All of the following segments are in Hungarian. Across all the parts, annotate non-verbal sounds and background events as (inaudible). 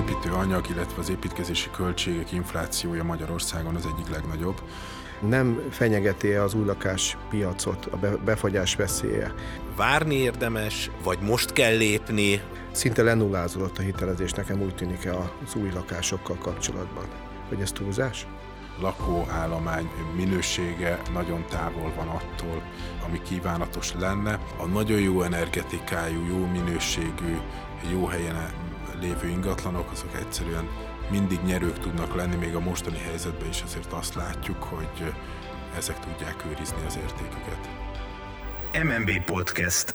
építőanyag, illetve az építkezési költségek inflációja Magyarországon az egyik legnagyobb. Nem fenyegeti az új piacot a befagyás veszélye. Várni érdemes, vagy most kell lépni? Szinte lenullázódott a hitelezés, nekem úgy tűnik az új lakásokkal kapcsolatban. Hogy ez túlzás? lakóállomány minősége nagyon távol van attól, ami kívánatos lenne. A nagyon jó energetikájú, jó minőségű, jó helyen lévő ingatlanok, azok egyszerűen mindig nyerők tudnak lenni, még a mostani helyzetben is azért azt látjuk, hogy ezek tudják őrizni az értéküket. MNB Podcast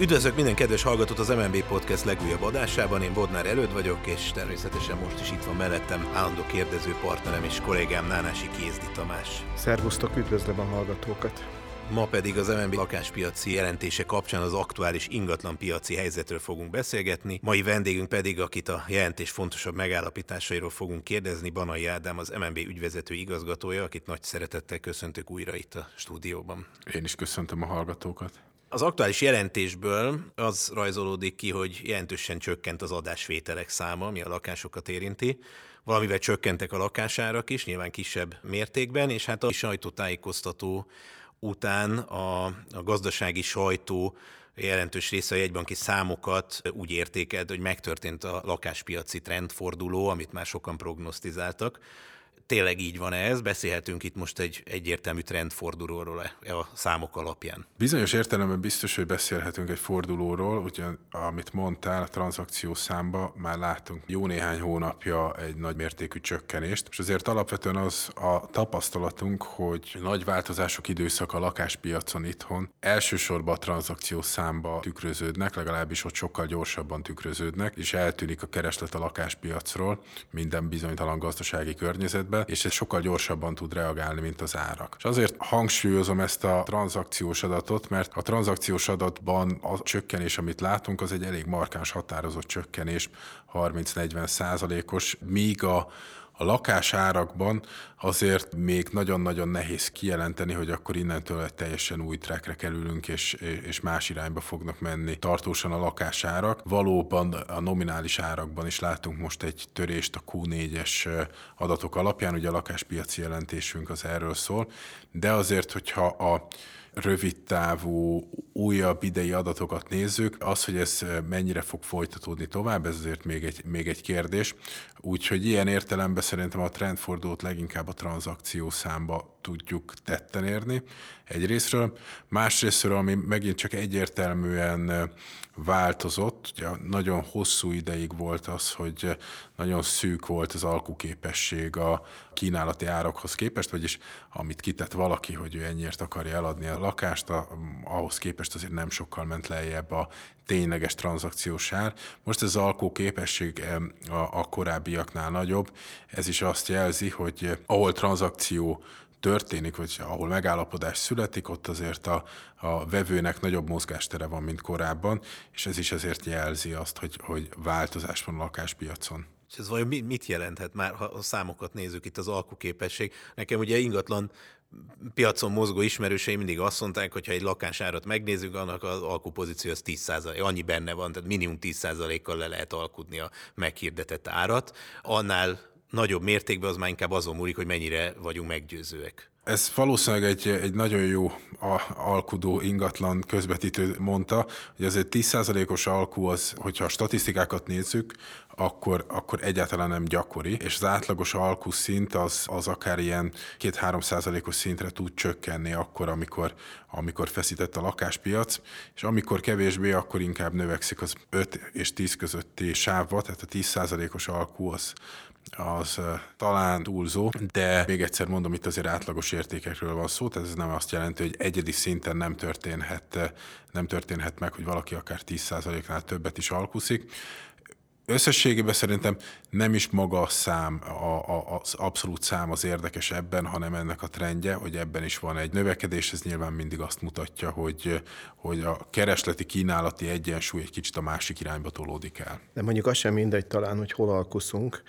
Üdvözlök minden kedves hallgatót az MNB Podcast legújabb adásában. Én Bodnár előtt vagyok, és természetesen most is itt van mellettem állandó kérdező partnerem és kollégám Nánási Kézdi Tamás. Szervusztok, üdvözlöm a hallgatókat! Ma pedig az MNB lakáspiaci jelentése kapcsán az aktuális ingatlan piaci helyzetről fogunk beszélgetni. Mai vendégünk pedig, akit a jelentés fontosabb megállapításairól fogunk kérdezni, Banai Ádám, az MNB ügyvezető igazgatója, akit nagy szeretettel köszöntök újra itt a stúdióban. Én is köszöntöm a hallgatókat. Az aktuális jelentésből az rajzolódik ki, hogy jelentősen csökkent az adásvételek száma, ami a lakásokat érinti. Valamivel csökkentek a lakásárak is, nyilván kisebb mértékben, és hát a sajtótájékoztató után a, a gazdasági sajtó jelentős része a jegybanki számokat úgy értékelt, hogy megtörtént a lakáspiaci trendforduló, amit már sokan prognosztizáltak tényleg így van ez? Beszélhetünk itt most egy egyértelmű trendfordulóról e, a számok alapján. Bizonyos értelemben biztos, hogy beszélhetünk egy fordulóról, ugyan amit mondtál, a tranzakció számba már látunk jó néhány hónapja egy nagy mértékű csökkenést, és azért alapvetően az a tapasztalatunk, hogy nagy változások időszak a lakáspiacon itthon elsősorban a tranzakció számba tükröződnek, legalábbis ott sokkal gyorsabban tükröződnek, és eltűnik a kereslet a lakáspiacról minden bizonytalan gazdasági környezetben, helyzetbe, és ez sokkal gyorsabban tud reagálni, mint az árak. És azért hangsúlyozom ezt a tranzakciós adatot, mert a tranzakciós adatban a csökkenés, amit látunk, az egy elég markáns határozott csökkenés, 30-40 százalékos, míg a a lakásárakban azért még nagyon-nagyon nehéz kijelenteni, hogy akkor innentől egy teljesen új trekre kerülünk, és, és más irányba fognak menni tartósan a lakásárak. Valóban a nominális árakban is látunk most egy törést a Q4-es adatok alapján, ugye a lakáspiaci jelentésünk az erről szól, de azért, hogyha a rövid távú, újabb idei adatokat nézzük, az, hogy ez mennyire fog folytatódni tovább, ez azért még egy, még egy kérdés. Úgyhogy ilyen értelemben szerintem a trendfordulót leginkább a tranzakció számba tudjuk tetten érni egyrésztről. Másrésztről, ami megint csak egyértelműen változott, ugye nagyon hosszú ideig volt az, hogy nagyon szűk volt az alkuképesség a kínálati árakhoz képest, vagyis amit kitett valaki, hogy ő ennyiért akarja eladni a lakást, ahhoz képest azért nem sokkal ment lejjebb a tényleges tranzakciós ár. Most ez az alkóképesség a, a korábbiaknál nagyobb, ez is azt jelzi, hogy ahol tranzakció történik, vagy ahol megállapodás születik, ott azért a, a vevőnek nagyobb mozgástere van, mint korábban, és ez is azért jelzi azt, hogy, hogy változás van a lakáspiacon. És ez vajon mit jelenthet már, ha a számokat nézzük itt az alkuképesség? Nekem ugye ingatlan piacon mozgó ismerőseim mindig azt mondták, hogy ha egy lakásárat megnézzük, annak az alkupozíció az 10%, annyi benne van, tehát minimum 10%-kal le lehet alkudni a meghirdetett árat. Annál nagyobb mértékben az már inkább azon múlik, hogy mennyire vagyunk meggyőzőek. Ez valószínűleg egy, egy nagyon jó alkudó ingatlan közvetítő mondta, hogy azért 10%-os alkú az, hogyha a statisztikákat nézzük, akkor, akkor egyáltalán nem gyakori, és az átlagos alkú szint az, az akár ilyen 2-3 százalékos szintre tud csökkenni akkor, amikor, amikor feszített a lakáspiac, és amikor kevésbé, akkor inkább növekszik az 5 és 10 közötti sávba, tehát a 10 százalékos alkú az, az talán túlzó, de még egyszer mondom, itt azért átlagos értékekről van szó, tehát ez nem azt jelenti, hogy egyedi szinten nem történhet, nem történhet meg, hogy valaki akár 10%-nál többet is alkuszik. Összességében szerintem nem is maga a szám, a, a, az abszolút szám az érdekes ebben, hanem ennek a trendje, hogy ebben is van egy növekedés, ez nyilván mindig azt mutatja, hogy, hogy a keresleti kínálati egyensúly egy kicsit a másik irányba tolódik el. De mondjuk az sem mindegy talán, hogy hol alkuszunk.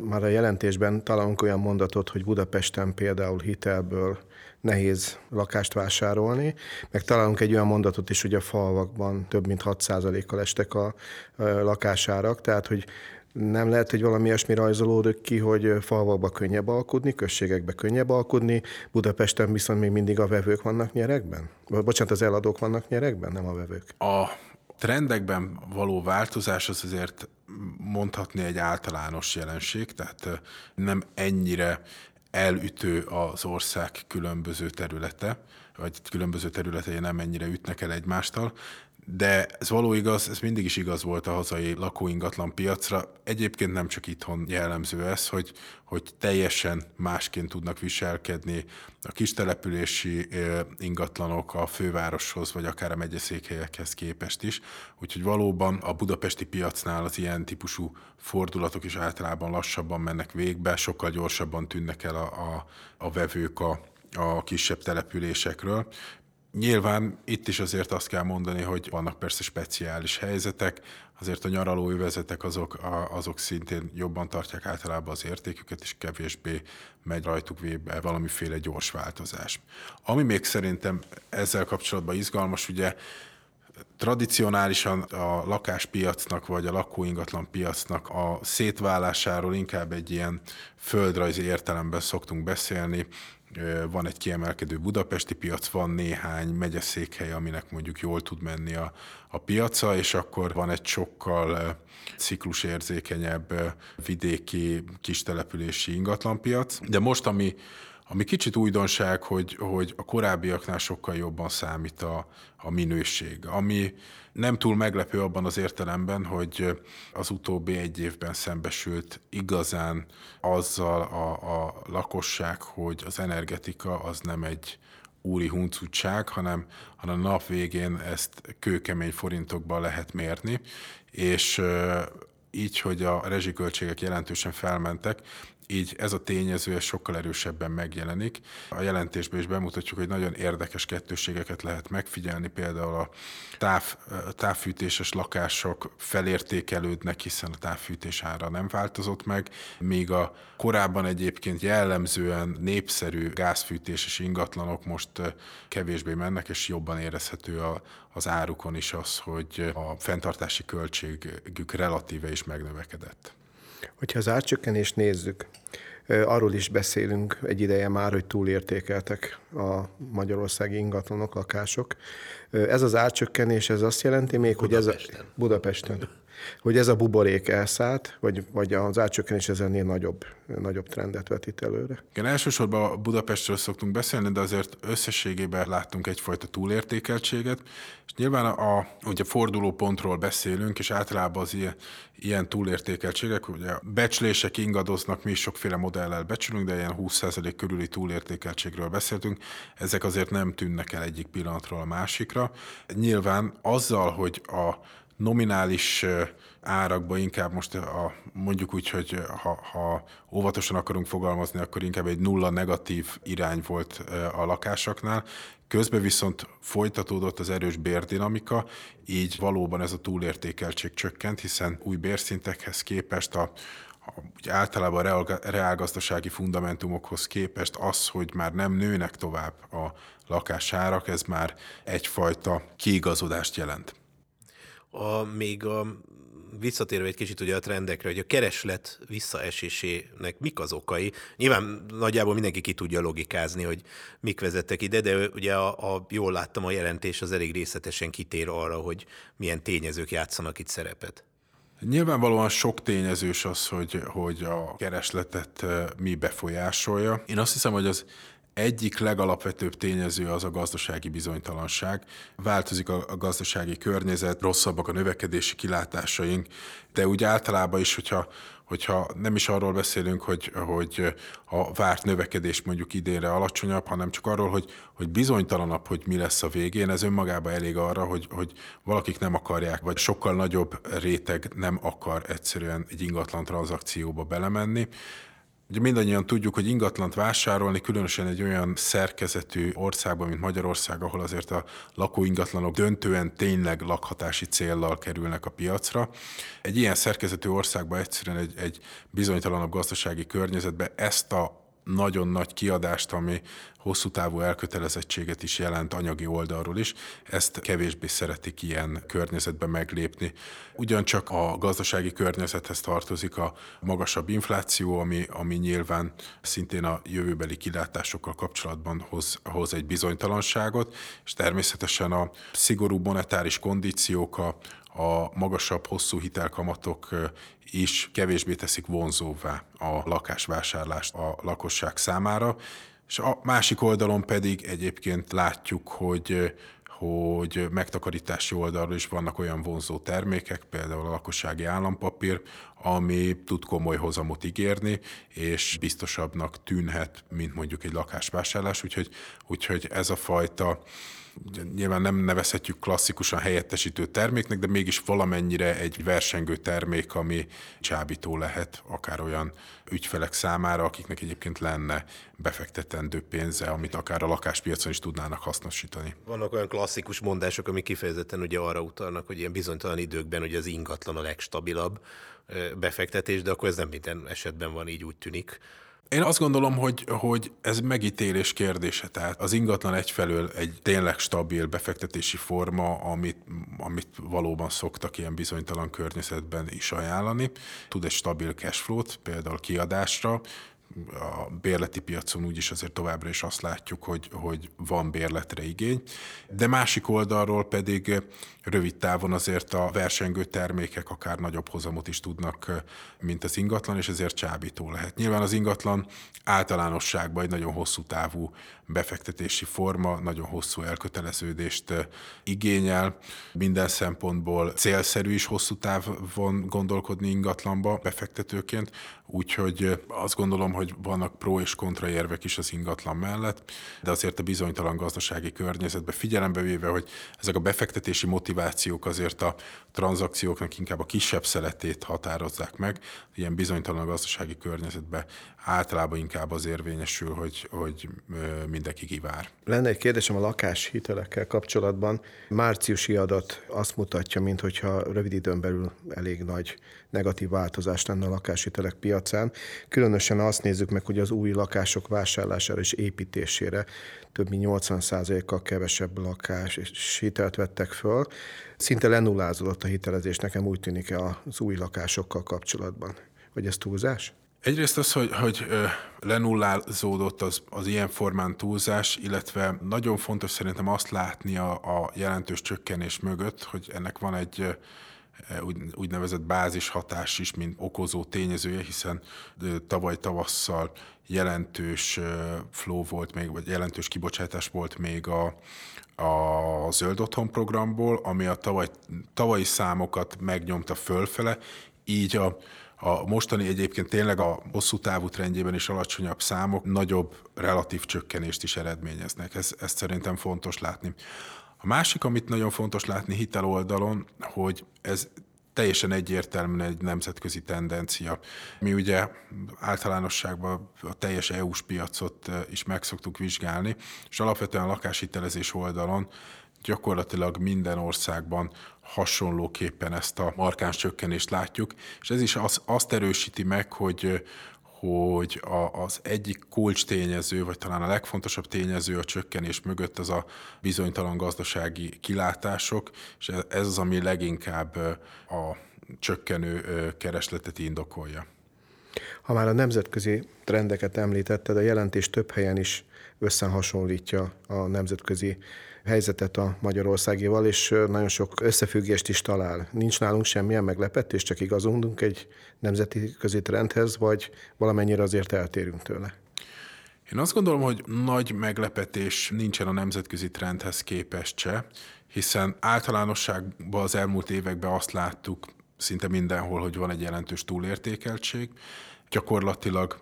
Már a jelentésben találunk olyan mondatot, hogy Budapesten például hitelből nehéz lakást vásárolni, meg találunk egy olyan mondatot is, hogy a falvakban több mint 6%-kal estek a lakásárak, tehát hogy nem lehet, hogy valami ilyesmi rajzolódik ki, hogy falvakba könnyebb alkudni, községekbe könnyebb alkudni, Budapesten viszont még mindig a vevők vannak nyerekben? Bocsánat, az eladók vannak nyerekben, nem a vevők? A trendekben való változás az azért mondhatni egy általános jelenség, tehát nem ennyire elütő az ország különböző területe, vagy különböző területei nem ennyire ütnek el egymástól, de ez való igaz, ez mindig is igaz volt a hazai lakóingatlan piacra. Egyébként nem csak itthon jellemző ez, hogy, hogy teljesen másként tudnak viselkedni a kistelepülési ingatlanok a fővároshoz, vagy akár a megyeszékhelyekhez képest is. Úgyhogy valóban a budapesti piacnál az ilyen típusú fordulatok is általában lassabban mennek végbe, sokkal gyorsabban tűnnek el a, a, a vevők a, a kisebb településekről. Nyilván itt is azért azt kell mondani, hogy vannak persze speciális helyzetek, azért a nyaralóövezetek azok, azok szintén jobban tartják általában az értéküket, és kevésbé megy rajtuk végbe valamiféle gyors változás. Ami még szerintem ezzel kapcsolatban izgalmas, ugye tradicionálisan a lakáspiacnak vagy a lakóingatlan piacnak a szétválásáról inkább egy ilyen földrajzi értelemben szoktunk beszélni, van egy kiemelkedő budapesti piac, van néhány megyeszékhely, aminek mondjuk jól tud menni a, a piaca, és akkor van egy sokkal ciklusérzékenyebb vidéki kistelepülési ingatlanpiac. De most, ami ami kicsit újdonság, hogy, hogy a korábbiaknál sokkal jobban számít a, a minőség, ami nem túl meglepő abban az értelemben, hogy az utóbbi egy évben szembesült igazán azzal a, a lakosság, hogy az energetika az nem egy úri huncutság, hanem, hanem a nap végén ezt kőkemény forintokban lehet mérni, és így, hogy a rezsiköltségek jelentősen felmentek, így ez a tényező ez sokkal erősebben megjelenik. A jelentésben is bemutatjuk, hogy nagyon érdekes kettőségeket lehet megfigyelni, például a táv, távfűtéses lakások felértékelődnek, hiszen a távfűtés ára nem változott meg, míg a korábban egyébként jellemzően népszerű gázfűtéses ingatlanok most kevésbé mennek, és jobban érezhető a, az árukon is az, hogy a fenntartási költségük relatíve is megnövekedett. Hogyha az árcsökkenést nézzük, arról is beszélünk egy ideje már, hogy túlértékeltek a magyarországi ingatlanok, lakások. Ez az árcsökkenés, ez azt jelenti még, Budapesten. hogy ez a Budapesten hogy ez a buborék elszállt, vagy, vagy az átcsökkenés ez ennél nagyobb, nagyobb trendet vetít előre? Igen, elsősorban Budapestről szoktunk beszélni, de azért összességében láttunk egyfajta túlértékeltséget, és nyilván a, a, ugye fordulópontról beszélünk, és általában az ilyen, ilyen túlértékeltségek, ugye becslések ingadoznak, mi is sokféle modellel becsülünk, de ilyen 20% körüli túlértékeltségről beszéltünk, ezek azért nem tűnnek el egyik pillanatról a másikra. Nyilván azzal, hogy a nominális árakba inkább most a, mondjuk úgy, hogy ha, ha óvatosan akarunk fogalmazni, akkor inkább egy nulla negatív irány volt a lakásoknál. Közben viszont folytatódott az erős bérdinamika, így valóban ez a túlértékeltség csökkent, hiszen új bérszintekhez képest a, úgy általában a reálgazdasági fundamentumokhoz képest az, hogy már nem nőnek tovább a lakásárak, ez már egyfajta kiigazodást jelent a, még a visszatérve egy kicsit ugye a trendekre, hogy a kereslet visszaesésének mik az okai. Nyilván nagyjából mindenki ki tudja logikázni, hogy mik vezettek ide, de ugye a, a, jól láttam a jelentés az elég részletesen kitér arra, hogy milyen tényezők játszanak itt szerepet. Nyilvánvalóan sok tényezős az, hogy, hogy a keresletet eh, mi befolyásolja. Én azt hiszem, hogy az egyik legalapvetőbb tényező az a gazdasági bizonytalanság. Változik a, gazdasági környezet, rosszabbak a növekedési kilátásaink, de úgy általában is, hogyha hogyha nem is arról beszélünk, hogy, hogy a várt növekedés mondjuk idénre alacsonyabb, hanem csak arról, hogy, hogy bizonytalanabb, hogy mi lesz a végén, ez önmagában elég arra, hogy, hogy valakik nem akarják, vagy sokkal nagyobb réteg nem akar egyszerűen egy ingatlan tranzakcióba belemenni. Ugye mindannyian tudjuk, hogy ingatlant vásárolni, különösen egy olyan szerkezetű országban, mint Magyarország, ahol azért a lakóingatlanok döntően tényleg lakhatási céllal kerülnek a piacra. Egy ilyen szerkezetű országban egyszerűen egy, egy bizonytalanabb gazdasági környezetben ezt a nagyon nagy kiadást, ami hosszú távú elkötelezettséget is jelent anyagi oldalról is, ezt kevésbé szeretik ilyen környezetben meglépni. Ugyancsak a gazdasági környezethez tartozik a magasabb infláció, ami, ami nyilván szintén a jövőbeli kilátásokkal kapcsolatban hoz, hoz egy bizonytalanságot, és természetesen a szigorú monetáris kondíciók, a, a magasabb, hosszú hitelkamatok is kevésbé teszik vonzóvá a lakásvásárlást a lakosság számára, és a másik oldalon pedig egyébként látjuk, hogy hogy megtakarítási oldalról is vannak olyan vonzó termékek, például a lakossági állampapír, ami tud komoly hozamot ígérni, és biztosabbnak tűnhet, mint mondjuk egy lakásvásárlás, úgyhogy, úgyhogy ez a fajta nyilván nem nevezhetjük klasszikusan helyettesítő terméknek, de mégis valamennyire egy versengő termék, ami csábító lehet akár olyan ügyfelek számára, akiknek egyébként lenne befektetendő pénze, amit akár a lakáspiacon is tudnának hasznosítani. Vannak olyan klasszikus mondások, amik kifejezetten ugye arra utalnak, hogy ilyen bizonytalan időkben ugye az ingatlan a legstabilabb befektetés, de akkor ez nem minden esetben van, így úgy tűnik. Én azt gondolom, hogy, hogy ez megítélés kérdése. Tehát az ingatlan egyfelől egy tényleg stabil befektetési forma, amit, amit valóban szoktak ilyen bizonytalan környezetben is ajánlani. Tud egy stabil cashflow-t, például kiadásra, a bérleti piacon úgyis azért továbbra is azt látjuk, hogy, hogy van bérletre igény, de másik oldalról pedig rövid távon azért a versengő termékek akár nagyobb hozamot is tudnak, mint az ingatlan, és ezért csábító lehet. Nyilván az ingatlan általánosságban egy nagyon hosszú távú befektetési forma, nagyon hosszú elköteleződést igényel, minden szempontból célszerű is hosszú távon gondolkodni ingatlanba befektetőként, úgyhogy azt gondolom, hogy vannak pro és kontra érvek is az ingatlan mellett, de azért a bizonytalan gazdasági környezetben figyelembe véve, hogy ezek a befektetési motivációk azért a tranzakcióknak inkább a kisebb szeletét határozzák meg, ilyen bizonytalan gazdasági környezetben általában inkább az érvényesül, hogy, hogy mindenki kivár. Lenne egy kérdésem a lakáshitelekkel kapcsolatban. Márciusi adat azt mutatja, mintha rövid időn belül elég nagy negatív változás lenne a lakáshitelek piacán. Különösen azt nézzük meg, hogy az új lakások vásárlására és építésére több mint 80%-kal kevesebb lakás és hitelt vettek föl. Szinte lenullázódott a hitelezés, nekem úgy tűnik az új lakásokkal kapcsolatban. Hogy ez túlzás? Egyrészt az, hogy, hogy lenullázódott az, az ilyen formán túlzás, illetve nagyon fontos szerintem azt látni a, a jelentős csökkenés mögött, hogy ennek van egy úgy, úgynevezett bázis hatás is, mint okozó tényezője, hiszen tavaly tavasszal jelentős flow volt még, vagy jelentős kibocsátás volt még a, a zöld otthon programból, ami a tavaly, tavalyi számokat megnyomta fölfele, így a, a mostani egyébként tényleg a hosszú távú trendjében is alacsonyabb számok nagyobb relatív csökkenést is eredményeznek. Ez, ezt szerintem fontos látni. A másik, amit nagyon fontos látni hitel oldalon, hogy ez teljesen egyértelműen egy nemzetközi tendencia. Mi ugye általánosságban a teljes EU-s piacot is meg szoktuk vizsgálni, és alapvetően a lakáshitelezés oldalon gyakorlatilag minden országban hasonlóképpen ezt a markáns csökkenést látjuk, és ez is az, azt erősíti meg, hogy hogy a, az egyik kulcs tényező, vagy talán a legfontosabb tényező a csökkenés mögött az a bizonytalan gazdasági kilátások, és ez az, ami leginkább a csökkenő keresletet indokolja. Ha már a nemzetközi trendeket említetted, a jelentés több helyen is összehasonlítja a nemzetközi helyzetet a Magyarországival, és nagyon sok összefüggést is talál. Nincs nálunk semmilyen meglepetés, csak igazodunk egy nemzeti közi trendhez, vagy valamennyire azért eltérünk tőle? Én azt gondolom, hogy nagy meglepetés nincsen a nemzetközi trendhez képest se, hiszen általánosságban az elmúlt években azt láttuk szinte mindenhol, hogy van egy jelentős túlértékeltség, Gyakorlatilag,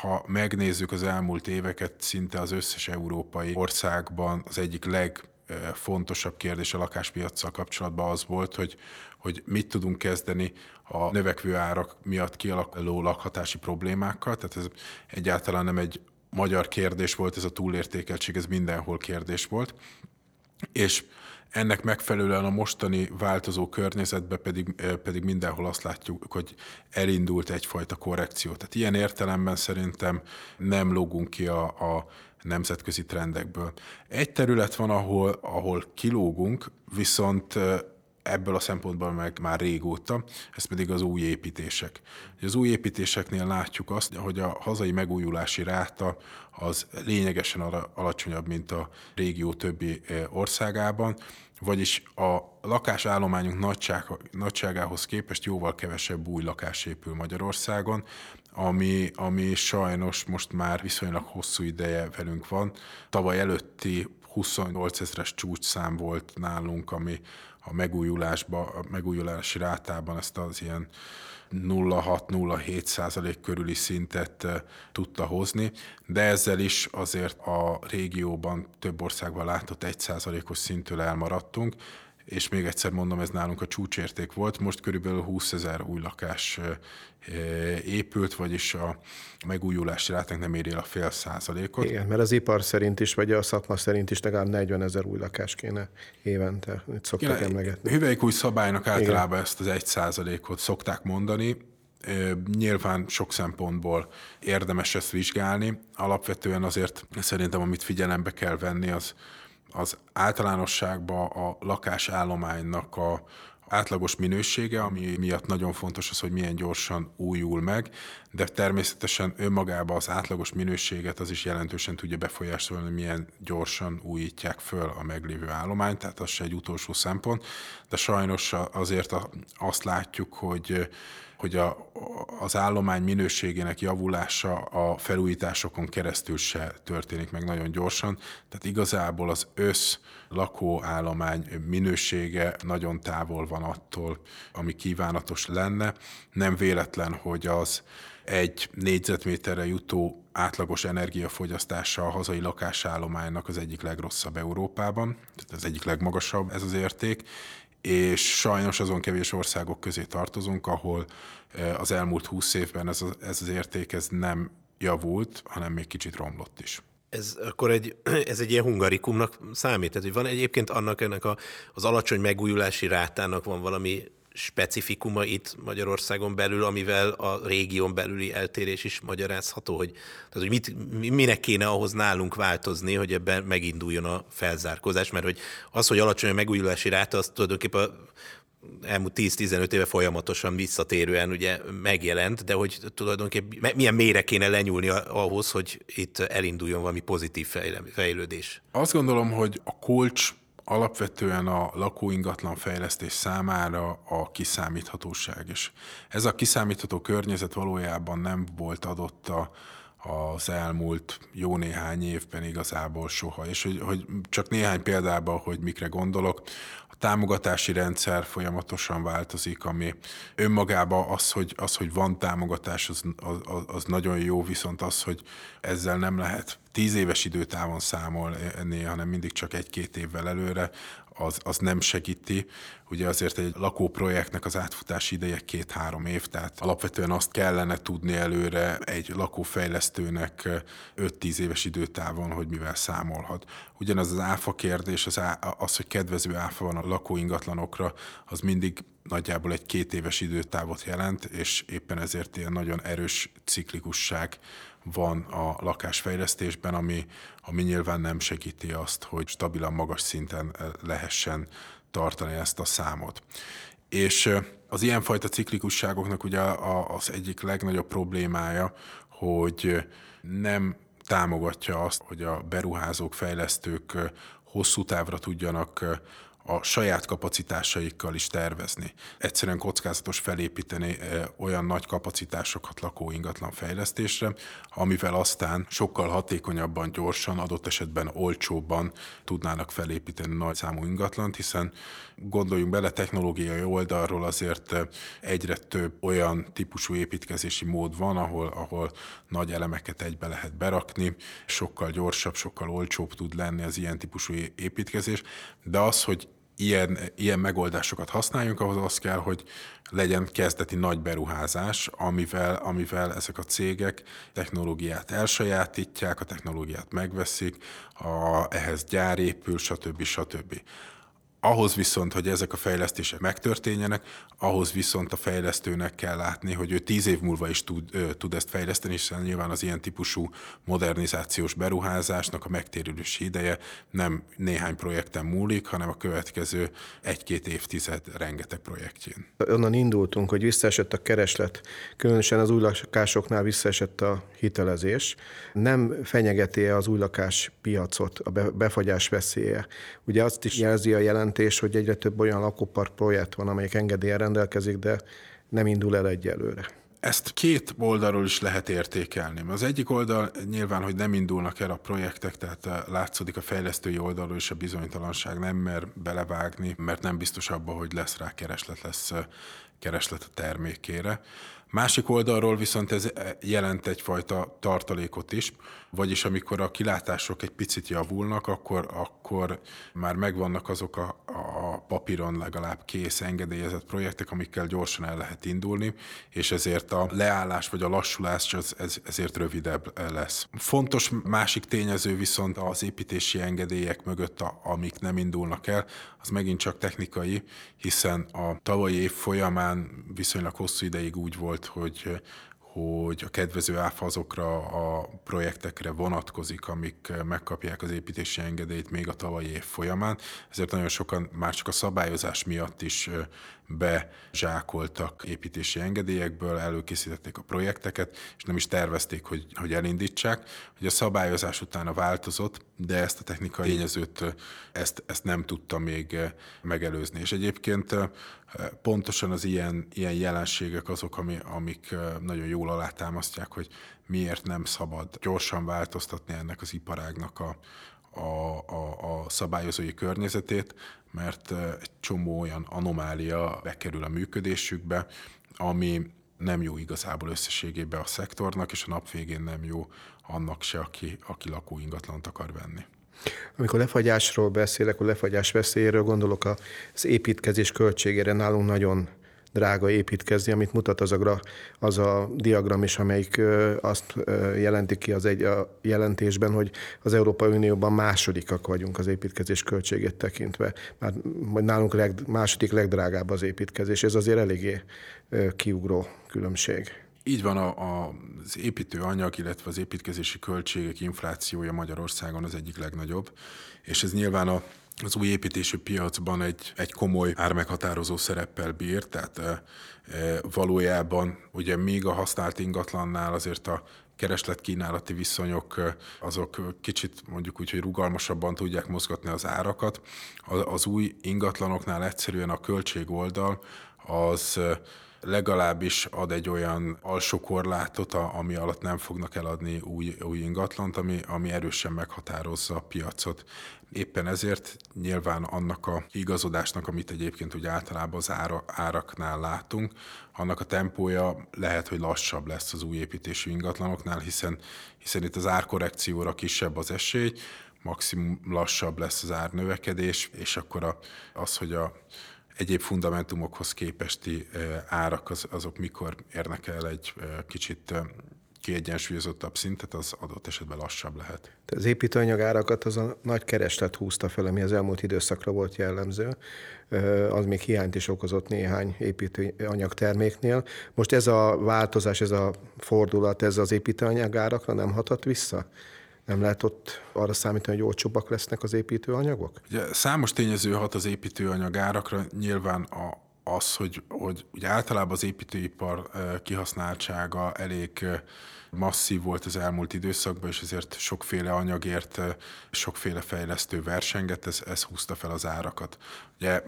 ha megnézzük az elmúlt éveket, szinte az összes európai országban az egyik legfontosabb kérdés a lakáspiacsal kapcsolatban az volt, hogy, hogy mit tudunk kezdeni a növekvő árak miatt kialakuló lakhatási problémákkal. Tehát ez egyáltalán nem egy magyar kérdés volt, ez a túlértékeltség, ez mindenhol kérdés volt. és ennek megfelelően a mostani változó környezetben pedig, pedig mindenhol azt látjuk, hogy elindult egyfajta korrekció. Tehát ilyen értelemben szerintem nem logunk ki a, a nemzetközi trendekből. Egy terület van, ahol, ahol kilógunk, viszont ebből a szempontból meg már régóta, ez pedig az új építések. Az új építéseknél látjuk azt, hogy a hazai megújulási ráta az lényegesen alacsonyabb, mint a régió többi országában, vagyis a lakásállományunk nagyság, nagyságához képest jóval kevesebb új lakás épül Magyarországon, ami, ami sajnos most már viszonylag hosszú ideje velünk van. Tavaly előtti 28 ezeres csúcsszám volt nálunk, ami a megújulásba, a megújulási rátában ezt az ilyen 0,6-0,7 százalék körüli szintet tudta hozni, de ezzel is azért a régióban több országban látott 1 százalékos szintől elmaradtunk, és még egyszer mondom, ez nálunk a csúcsérték volt, most körülbelül 20 ezer új lakás épült, vagyis a megújulási rátánk nem éri el a fél százalékot. Igen, mert az ipar szerint is, vagy a szakma szerint is legalább 40 ezer új lakás kéne évente, itt szoktak Igen, emlegetni. Hüvelyk új szabálynak általában Igen. ezt az egy százalékot szokták mondani, Nyilván sok szempontból érdemes ezt vizsgálni. Alapvetően azért szerintem, amit figyelembe kell venni, az, az általánosságban a lakásállománynak a átlagos minősége, ami miatt nagyon fontos az, hogy milyen gyorsan újul meg, de természetesen önmagában az átlagos minőséget az is jelentősen tudja befolyásolni, milyen gyorsan újítják föl a meglévő állományt, tehát az se egy utolsó szempont, de sajnos azért azt látjuk, hogy hogy a, az állomány minőségének javulása a felújításokon keresztül se történik meg nagyon gyorsan, tehát igazából az össz lakóállomány minősége nagyon távol van attól, ami kívánatos lenne. Nem véletlen, hogy az egy négyzetméterre jutó átlagos energiafogyasztása a hazai lakásállománynak az egyik legrosszabb Európában, tehát az egyik legmagasabb ez az érték, és sajnos azon kevés országok közé tartozunk, ahol eh, az elmúlt húsz évben ez, az, ez az érték ez nem javult, hanem még kicsit romlott is. Ez akkor egy, (clears throat) ez egy ilyen hungarikumnak számít? Tehát, hogy van egyébként annak ennek a, az alacsony megújulási rátának van valami specifikuma itt Magyarországon belül, amivel a régión belüli eltérés is magyarázható, hogy, tehát, hogy mit, minek kéne ahhoz nálunk változni, hogy ebben meginduljon a felzárkózás, mert hogy az, hogy alacsony a megújulási ráta, az tulajdonképpen elmúlt 10-15 éve folyamatosan visszatérően ugye megjelent, de hogy tulajdonképpen milyen mélyre kéne lenyúlni ahhoz, hogy itt elinduljon valami pozitív fejlődés? Azt gondolom, hogy a kulcs alapvetően a lakóingatlan fejlesztés számára a kiszámíthatóság is. Ez a kiszámítható környezet valójában nem volt adott a, az elmúlt jó néhány évben igazából soha. És hogy, hogy csak néhány példában, hogy mikre gondolok, támogatási rendszer folyamatosan változik, ami önmagában az, hogy, az, hogy van támogatás, az, az, az nagyon jó, viszont az, hogy ezzel nem lehet tíz éves időtávon számolni, hanem mindig csak egy-két évvel előre, az, az nem segíti. Ugye azért egy lakóprojektnek az átfutási ideje két-három év, tehát alapvetően azt kellene tudni előre egy lakófejlesztőnek 5-10 éves időtávon, hogy mivel számolhat. Ugyanaz az áfa kérdés, az, á, az hogy kedvező áfa van a lakóingatlanokra, az mindig nagyjából egy két éves időtávot jelent, és éppen ezért ilyen nagyon erős ciklikusság van a lakásfejlesztésben, ami, ami nyilván nem segíti azt, hogy stabilan magas szinten eh, lehessen tartani ezt a számot. És eh, az ilyenfajta ciklikusságoknak ugye az egyik legnagyobb problémája, hogy eh, nem támogatja azt, hogy a beruházók, fejlesztők hosszú távra tudjanak a saját kapacitásaikkal is tervezni. Egyszerűen kockázatos felépíteni olyan nagy kapacitásokat lakó ingatlan fejlesztésre, amivel aztán sokkal hatékonyabban, gyorsan, adott esetben olcsóbban tudnának felépíteni nagy számú ingatlant, hiszen gondoljunk bele technológiai oldalról azért egyre több olyan típusú építkezési mód van, ahol, ahol nagy elemeket egybe lehet berakni, sokkal gyorsabb, sokkal olcsóbb tud lenni az ilyen típusú építkezés, de az, hogy ilyen, ilyen megoldásokat használjunk, ahhoz az kell, hogy legyen kezdeti nagy beruházás, amivel, amivel ezek a cégek technológiát elsajátítják, a technológiát megveszik, a, ehhez gyár épül, stb. stb. Ahhoz viszont, hogy ezek a fejlesztések megtörténjenek, ahhoz viszont a fejlesztőnek kell látni, hogy ő tíz év múlva is tud, ö, tud ezt fejleszteni, hiszen nyilván az ilyen típusú modernizációs beruházásnak a megtérülési ideje nem néhány projekten múlik, hanem a következő egy-két évtized rengeteg projektjén. Onnan indultunk, hogy visszaesett a kereslet, különösen az új lakásoknál visszaesett a hitelezés. Nem fenyegeti az új lakás piacot a befagyás veszélye. Ugye azt is jelzi a jelent jelentés, hogy egyre több olyan lakópark projekt van, amelyek engedélyen rendelkezik, de nem indul el egyelőre. Ezt két oldalról is lehet értékelni. Az egyik oldal nyilván, hogy nem indulnak el a projektek, tehát eh, látszódik a fejlesztői oldalról is a bizonytalanság, nem mer belevágni, mert nem biztos abban, hogy lesz rá kereslet, lesz eh, kereslet a termékére. Másik oldalról viszont ez jelent egyfajta tartalékot is, vagyis amikor a kilátások egy picit javulnak, akkor, akkor már megvannak azok a, a papíron legalább kész engedélyezett projektek, amikkel gyorsan el lehet indulni, és ezért a leállás vagy a lassulás az, ez, ezért rövidebb lesz. Fontos másik tényező viszont az építési engedélyek mögött, a, amik nem indulnak el, az megint csak technikai, hiszen a tavalyi év folyamán viszonylag hosszú ideig úgy volt, hogy hogy a kedvező áfa azokra a projektekre vonatkozik, amik megkapják az építési engedélyt még a tavalyi év folyamán, ezért nagyon sokan már csak a szabályozás miatt is bezsákoltak építési engedélyekből, előkészítették a projekteket, és nem is tervezték, hogy, hogy elindítsák. Hogy a szabályozás utána változott, de ezt a technikai tényezőt ezt, ezt nem tudta még megelőzni. És egyébként pontosan az ilyen, ilyen jelenségek azok, ami, amik nagyon jól alátámasztják, hogy miért nem szabad gyorsan változtatni ennek az iparágnak a, a, a, a szabályozói környezetét, mert egy csomó olyan anomália bekerül a működésükbe, ami nem jó igazából összességében a szektornak, és a nap végén nem jó annak se, aki, aki lakóingatlant akar venni. Amikor lefagyásról beszélek, a lefagyás veszélyéről gondolok az építkezés költségére. Nálunk nagyon drága építkezni, amit mutat az a, az a diagram is, amelyik azt jelenti ki az egy a jelentésben, hogy az Európai Unióban másodikak vagyunk az építkezés költségét tekintve. Már nálunk leg, második legdrágább az építkezés. Ez azért eléggé kiugró különbség. Így van, a, a, az építőanyag, illetve az építkezési költségek inflációja Magyarországon az egyik legnagyobb, és ez nyilván a az új építési piacban egy, egy komoly ármeghatározó szereppel bír, tehát e, e, valójában ugye még a használt ingatlannál azért a kereslet-kínálati viszonyok azok kicsit mondjuk úgy, hogy rugalmasabban tudják mozgatni az árakat. Az új ingatlanoknál egyszerűen a költségoldal az legalábbis ad egy olyan alsó korlátot, ami alatt nem fognak eladni új, új ingatlant, ami, ami erősen meghatározza a piacot. Éppen ezért nyilván annak a igazodásnak, amit egyébként úgy általában az ára, áraknál látunk, annak a tempója lehet, hogy lassabb lesz az új építésű ingatlanoknál, hiszen, hiszen itt az árkorrekcióra kisebb az esély, maximum lassabb lesz az árnövekedés, és akkor a, az, hogy a egyéb fundamentumokhoz képesti árak az, azok mikor érnek el egy kicsit kiegyensúlyozottabb szintet, az adott esetben lassabb lehet. Az építőanyag árakat az a nagy kereslet húzta fel, ami az elmúlt időszakra volt jellemző. Az még hiányt is okozott néhány építőanyag terméknél. Most ez a változás, ez a fordulat, ez az építőanyag árakra nem hatott vissza? Nem lehet ott arra számítani, hogy olcsóbbak lesznek az építőanyagok? Ugye, számos tényező hat az építőanyag árakra. Nyilván a, az, hogy, hogy ugye általában az építőipar kihasználtsága elég masszív volt az elmúlt időszakban, és ezért sokféle anyagért, sokféle fejlesztő versenget, ez, ez húzta fel az árakat. Ugye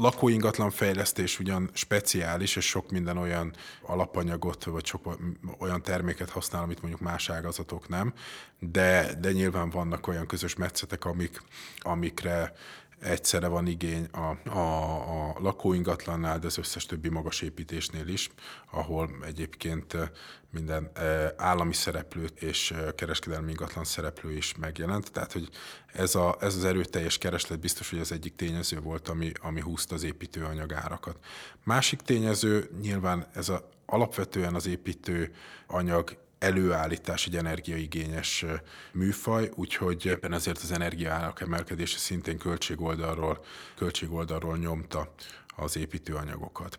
lakóingatlan fejlesztés ugyan speciális, és sok minden olyan alapanyagot, vagy sok olyan terméket használ, amit mondjuk más ágazatok nem, de, de nyilván vannak olyan közös metszetek, amik, amikre egyszerre van igény a, a, a lakóingatlannál, de az összes többi magas építésnél is, ahol egyébként minden állami szereplő és kereskedelmi ingatlan szereplő is megjelent. Tehát, hogy ez, a, ez az erőteljes kereslet biztos, hogy az egyik tényező volt, ami, ami húzta az építőanyag árakat. Másik tényező nyilván ez a, alapvetően az építőanyag előállítás egy energiaigényes műfaj, úgyhogy ebben ezért az energiaárak emelkedése szintén költségoldalról, költségoldalról nyomta az építőanyagokat.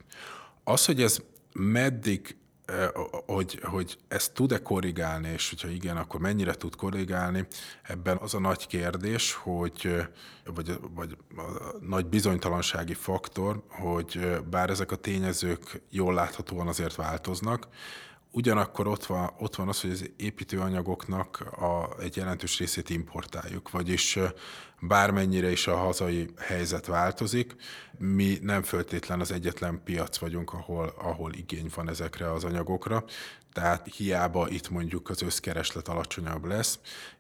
Az, hogy ez meddig hogy, hogy ezt tud-e korrigálni, és hogyha igen, akkor mennyire tud korrigálni, ebben az a nagy kérdés, hogy, vagy, vagy a nagy bizonytalansági faktor, hogy bár ezek a tényezők jól láthatóan azért változnak, Ugyanakkor ott van, ott van az, hogy az építőanyagoknak a, egy jelentős részét importáljuk, vagyis bármennyire is a hazai helyzet változik, mi nem föltétlen az egyetlen piac vagyunk, ahol, ahol igény van ezekre az anyagokra, tehát hiába itt mondjuk az összkereslet alacsonyabb lesz,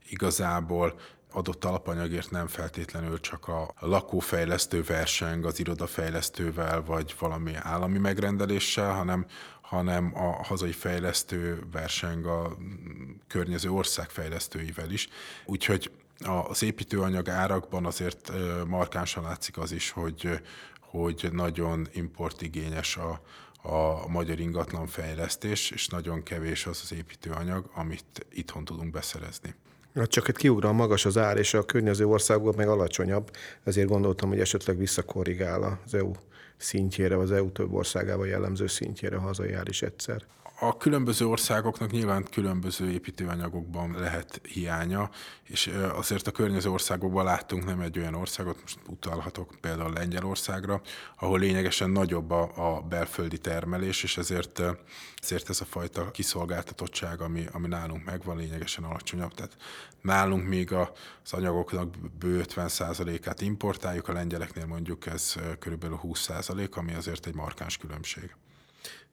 igazából adott alapanyagért nem feltétlenül csak a lakófejlesztő verseng az irodafejlesztővel, vagy valami állami megrendeléssel, hanem, hanem a hazai fejlesztő verseng a környező ország fejlesztőivel is. Úgyhogy az építőanyag árakban azért markánsan látszik az is, hogy, hogy nagyon importigényes a, a magyar ingatlan fejlesztés, és nagyon kevés az az építőanyag, amit itthon tudunk beszerezni. Hát csak itt kiugran magas az ár, és a környező országokban meg alacsonyabb, ezért gondoltam, hogy esetleg visszakorrigál az EU szintjére, az EU több országával jellemző szintjére, ha hazajár is egyszer. A különböző országoknak nyilván különböző építőanyagokban lehet hiánya, és azért a környező országokban láttunk nem egy olyan országot, most utalhatok például Lengyelországra, ahol lényegesen nagyobb a, a belföldi termelés, és ezért, ezért ez a fajta kiszolgáltatottság, ami, ami nálunk megvan, lényegesen alacsonyabb. Tehát nálunk még az anyagoknak bő 50%-át importáljuk, a lengyeleknél mondjuk ez körülbelül 20%, ami azért egy markáns különbség.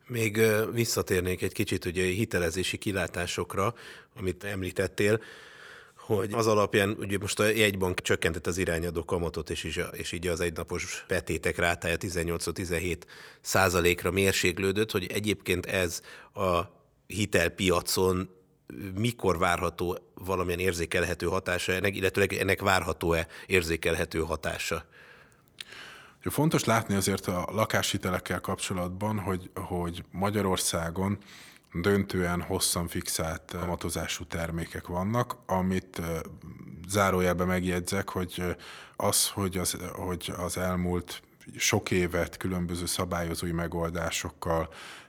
Még visszatérnék egy kicsit ugye hitelezési kilátásokra, amit említettél, hogy az alapján, ugye most a jegybank csökkentett az irányadó kamatot, és, is, és így az egynapos betétek rátája 18-17 százalékra mérséklődött, hogy egyébként ez a hitelpiacon mikor várható valamilyen érzékelhető hatása ennek, illetőleg ennek várható-e érzékelhető hatása? Fontos látni azért a lakáshitelekkel kapcsolatban, hogy, hogy Magyarországon döntően hosszan fixált kamatozású termékek vannak, amit zárójelben megjegyzek, hogy az, hogy az, hogy az elmúlt sok évet különböző szabályozói megoldásokkal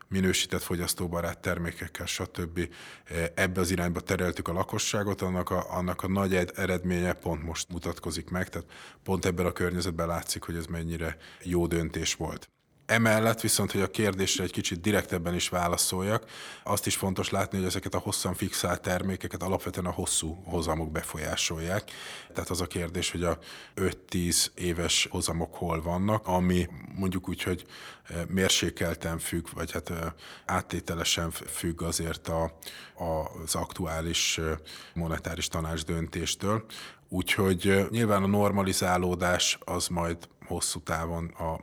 minősített fogyasztóbarát termékekkel, stb. ebbe az irányba tereltük a lakosságot, annak a, annak a nagy eredménye pont most mutatkozik meg, tehát pont ebben a környezetben látszik, hogy ez mennyire jó döntés volt. Emellett viszont, hogy a kérdésre egy kicsit direktebben is válaszoljak, azt is fontos látni, hogy ezeket a hosszan fixált termékeket alapvetően a hosszú hozamok befolyásolják. Tehát az a kérdés, hogy a 5-10 éves hozamok hol vannak, ami mondjuk úgy, hogy e, mérsékelten függ, vagy hát e, áttételesen függ azért a, a, az aktuális e, monetáris tanács döntéstől. Úgyhogy nyilván a normalizálódás az majd hosszú távon a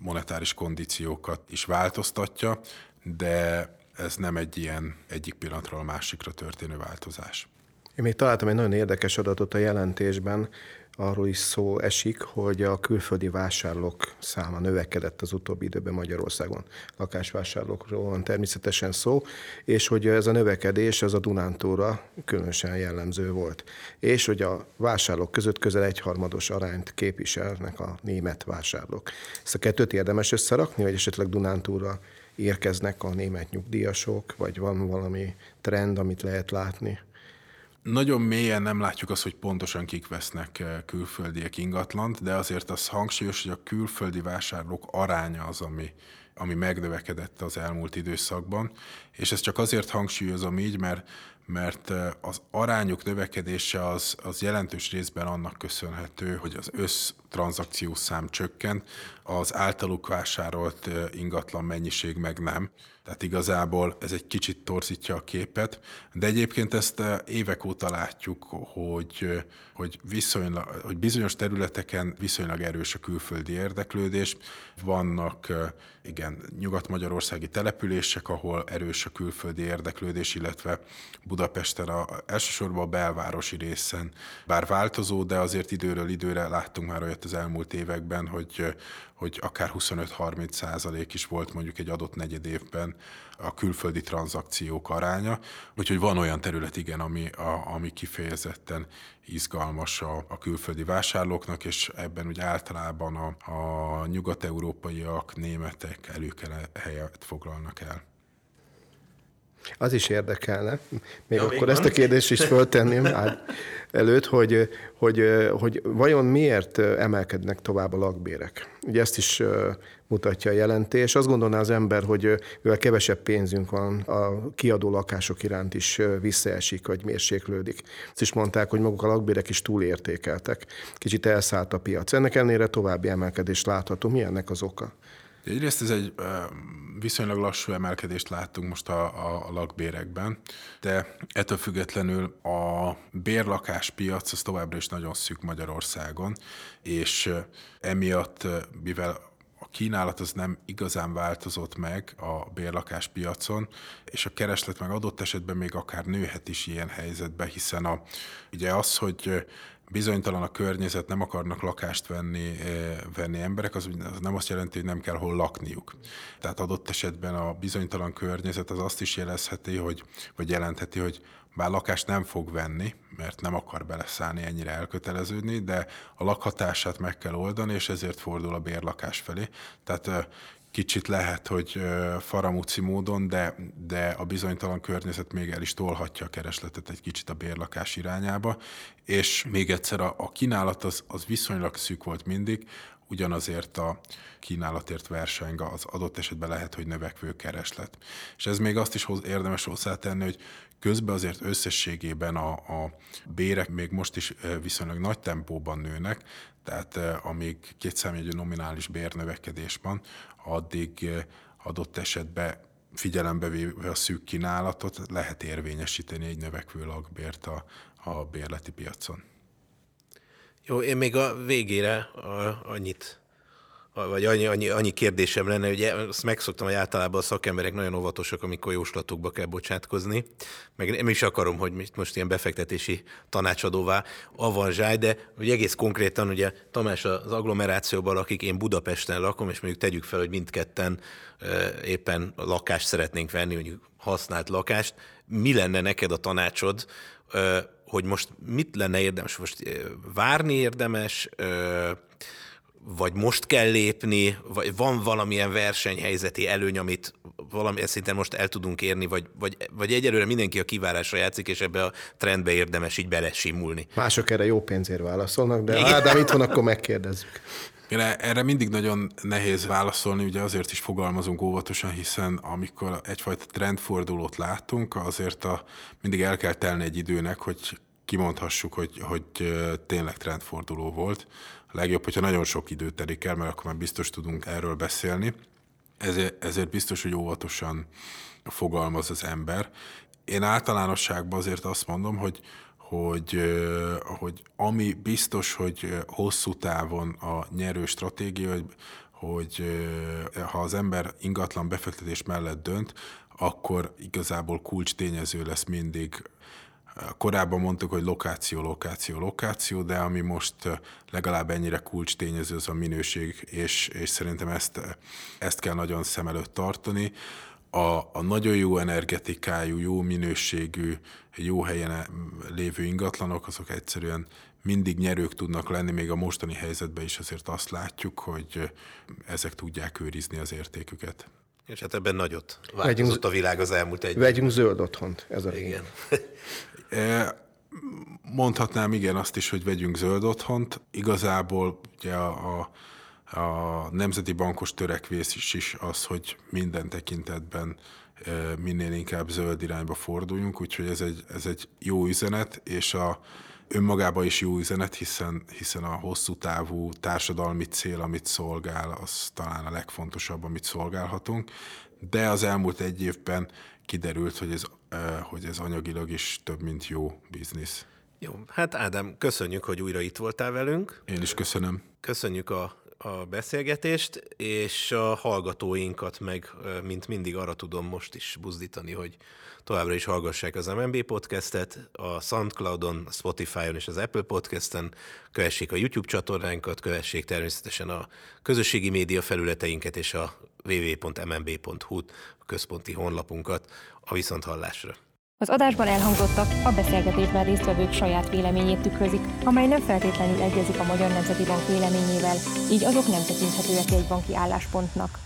monetáris kondíciókat is változtatja, de ez nem egy ilyen egyik pillanatról a másikra történő változás. Én még találtam egy nagyon érdekes adatot a jelentésben, arról is szó esik, hogy a külföldi vásárlók száma növekedett az utóbbi időben Magyarországon. Lakásvásárlókról van természetesen szó, és hogy ez a növekedés az a Dunántúra különösen jellemző volt. És hogy a vásárlók között közel egyharmados arányt képviselnek a német vásárlók. Ezt a kettőt érdemes összerakni, vagy esetleg Dunántúra érkeznek a német nyugdíjasok, vagy van valami trend, amit lehet látni? Nagyon mélyen nem látjuk azt, hogy pontosan kik vesznek eh, külföldiek ingatlant, de azért az hangsúlyos, hogy a külföldi vásárlók aránya az, ami ami megnövekedett az elmúlt időszakban. És ezt csak azért hangsúlyozom így, mert mert az arányok növekedése az, az jelentős részben annak köszönhető, hogy az össz tranzakciós szám csökkent, az általuk vásárolt ingatlan mennyiség meg nem. Tehát igazából ez egy kicsit torzítja a képet, de egyébként ezt évek óta látjuk, hogy, hogy, viszonylag, hogy bizonyos területeken viszonylag erős a külföldi érdeklődés. Vannak igen, nyugat-magyarországi települések, ahol erős a külföldi érdeklődés, illetve Budapesten a, elsősorban a belvárosi részen, bár változó, de azért időről időre láttunk már olyat az elmúlt években, hogy, hogy akár 25-30 százalék is volt mondjuk egy adott negyed évben a külföldi tranzakciók aránya. Úgyhogy van olyan terület, igen, ami, a, ami kifejezetten izgalmas a, a külföldi vásárlóknak, és ebben ugye általában a, a nyugat-európaiak, németek előkele helyet foglalnak el. Az is érdekelne, még ja, akkor ezt a kérdést is föltenném át előtt, hogy, hogy, hogy vajon miért emelkednek tovább a lakbérek. Ugye ezt is mutatja a jelentés. Azt gondolná az ember, hogy mivel kevesebb pénzünk van, a kiadó lakások iránt is visszaesik, vagy mérséklődik. Azt is mondták, hogy maguk a lakbérek is túlértékeltek. Kicsit elszállt a piac. Ennek ellenére további emelkedés látható. Mi ennek az oka? Egyrészt ez egy viszonylag lassú emelkedést láttunk most a, a, lakbérekben, de ettől függetlenül a bérlakáspiac az továbbra is nagyon szűk Magyarországon, és emiatt, mivel kínálat az nem igazán változott meg a bérlakáspiacon, és a kereslet meg adott esetben még akár nőhet is ilyen helyzetbe, hiszen a, ugye az, hogy bizonytalan a környezet, nem akarnak lakást venni, eh, venni emberek, az, nem azt jelenti, hogy nem kell hol lakniuk. Tehát adott esetben a bizonytalan környezet az azt is jelezheti, hogy, vagy jelentheti, hogy bár lakást nem fog venni, mert nem akar beleszállni ennyire elköteleződni, de a lakhatását meg kell oldani, és ezért fordul a bérlakás felé. Tehát eh, kicsit lehet, hogy faramúci módon, de, de a bizonytalan környezet még el is tolhatja a keresletet egy kicsit a bérlakás irányába, és még egyszer a, a kínálat az, az viszonylag szűk volt mindig, ugyanazért a kínálatért verseng az adott esetben lehet, hogy növekvő kereslet. És ez még azt is hoz, érdemes hozzátenni, hogy közben azért összességében a, a bérek még most is viszonylag nagy tempóban nőnek, tehát amíg kétszámjegyű nominális bérnövekedés van, addig adott esetben figyelembe véve a szűk kínálatot lehet érvényesíteni egy növekvő lakbért a, a bérleti piacon. Jó, én még a végére a, annyit vagy annyi, annyi, annyi kérdésem lenne, hogy azt megszoktam, hogy általában a szakemberek nagyon óvatosak, amikor jóslatokba kell bocsátkozni, meg nem is akarom, hogy most ilyen befektetési tanácsadóvá avanzsáj, de hogy egész konkrétan ugye Tamás az agglomerációban lakik, én Budapesten lakom, és mondjuk tegyük fel, hogy mindketten éppen lakást szeretnénk venni, mondjuk használt lakást. Mi lenne neked a tanácsod, hogy most mit lenne érdemes? Most várni érdemes, vagy most kell lépni, vagy van valamilyen versenyhelyzeti előny, amit valami szinten most el tudunk érni, vagy, vagy, vagy egyelőre mindenki a kivárásra játszik, és ebbe a trendbe érdemes így belesimulni. Mások erre jó pénzért válaszolnak, de Igen. Ádám itt van, akkor megkérdezzük. Én erre mindig nagyon nehéz válaszolni, ugye azért is fogalmazunk óvatosan, hiszen amikor egyfajta trendfordulót látunk, azért a, mindig el kell telni egy időnek, hogy kimondhassuk, hogy, hogy tényleg trendforduló volt legjobb, hogyha nagyon sok idő telik el, mert akkor már biztos tudunk erről beszélni. Ezért, ezért biztos, hogy óvatosan fogalmaz az ember. Én általánosságban azért azt mondom, hogy, hogy, hogy ami biztos, hogy hosszú távon a nyerő stratégia, hogy, hogy ha az ember ingatlan befektetés mellett dönt, akkor igazából kulcs tényező lesz mindig Korábban mondtuk, hogy lokáció, lokáció, lokáció, de ami most legalább ennyire kulcs tényező, az a minőség, és, és szerintem ezt, ezt kell nagyon szem előtt tartani. A, a nagyon jó energetikájú, jó minőségű, jó helyen lévő ingatlanok, azok egyszerűen mindig nyerők tudnak lenni, még a mostani helyzetben is azért azt látjuk, hogy ezek tudják őrizni az értéküket. És hát ebben nagyot változott vegyünk, a világ az elmúlt egy Vegyünk zöld otthont, ez a Igen. (laughs) E, mondhatnám igen azt is, hogy vegyünk zöld otthont. Igazából ugye a, a a nemzeti bankos törekvés is, is az, hogy minden tekintetben minél inkább zöld irányba forduljunk, úgyhogy ez egy, ez egy jó üzenet, és a önmagában is jó üzenet, hiszen, hiszen a hosszú távú társadalmi cél, amit szolgál, az talán a legfontosabb, amit szolgálhatunk. De az elmúlt egy évben kiderült, hogy ez, hogy ez anyagilag is több, mint jó biznisz. Jó, hát Ádám, köszönjük, hogy újra itt voltál velünk. Én is köszönöm. Köszönjük a a beszélgetést, és a hallgatóinkat meg, mint mindig arra tudom most is buzdítani, hogy továbbra is hallgassák az MNB podcastet, a Soundcloudon, a Spotify-on és az Apple podcasten, kövessék a YouTube csatornánkat, kövessék természetesen a közösségi média felületeinket és a www.mmb.hu a központi honlapunkat a viszonthallásra. Az adásban elhangzottak a beszélgetésben résztvevők saját véleményét tükrözik, amely nem feltétlenül egyezik a Magyar Nemzeti Bank véleményével, így azok nem tekinthetőek egy banki álláspontnak.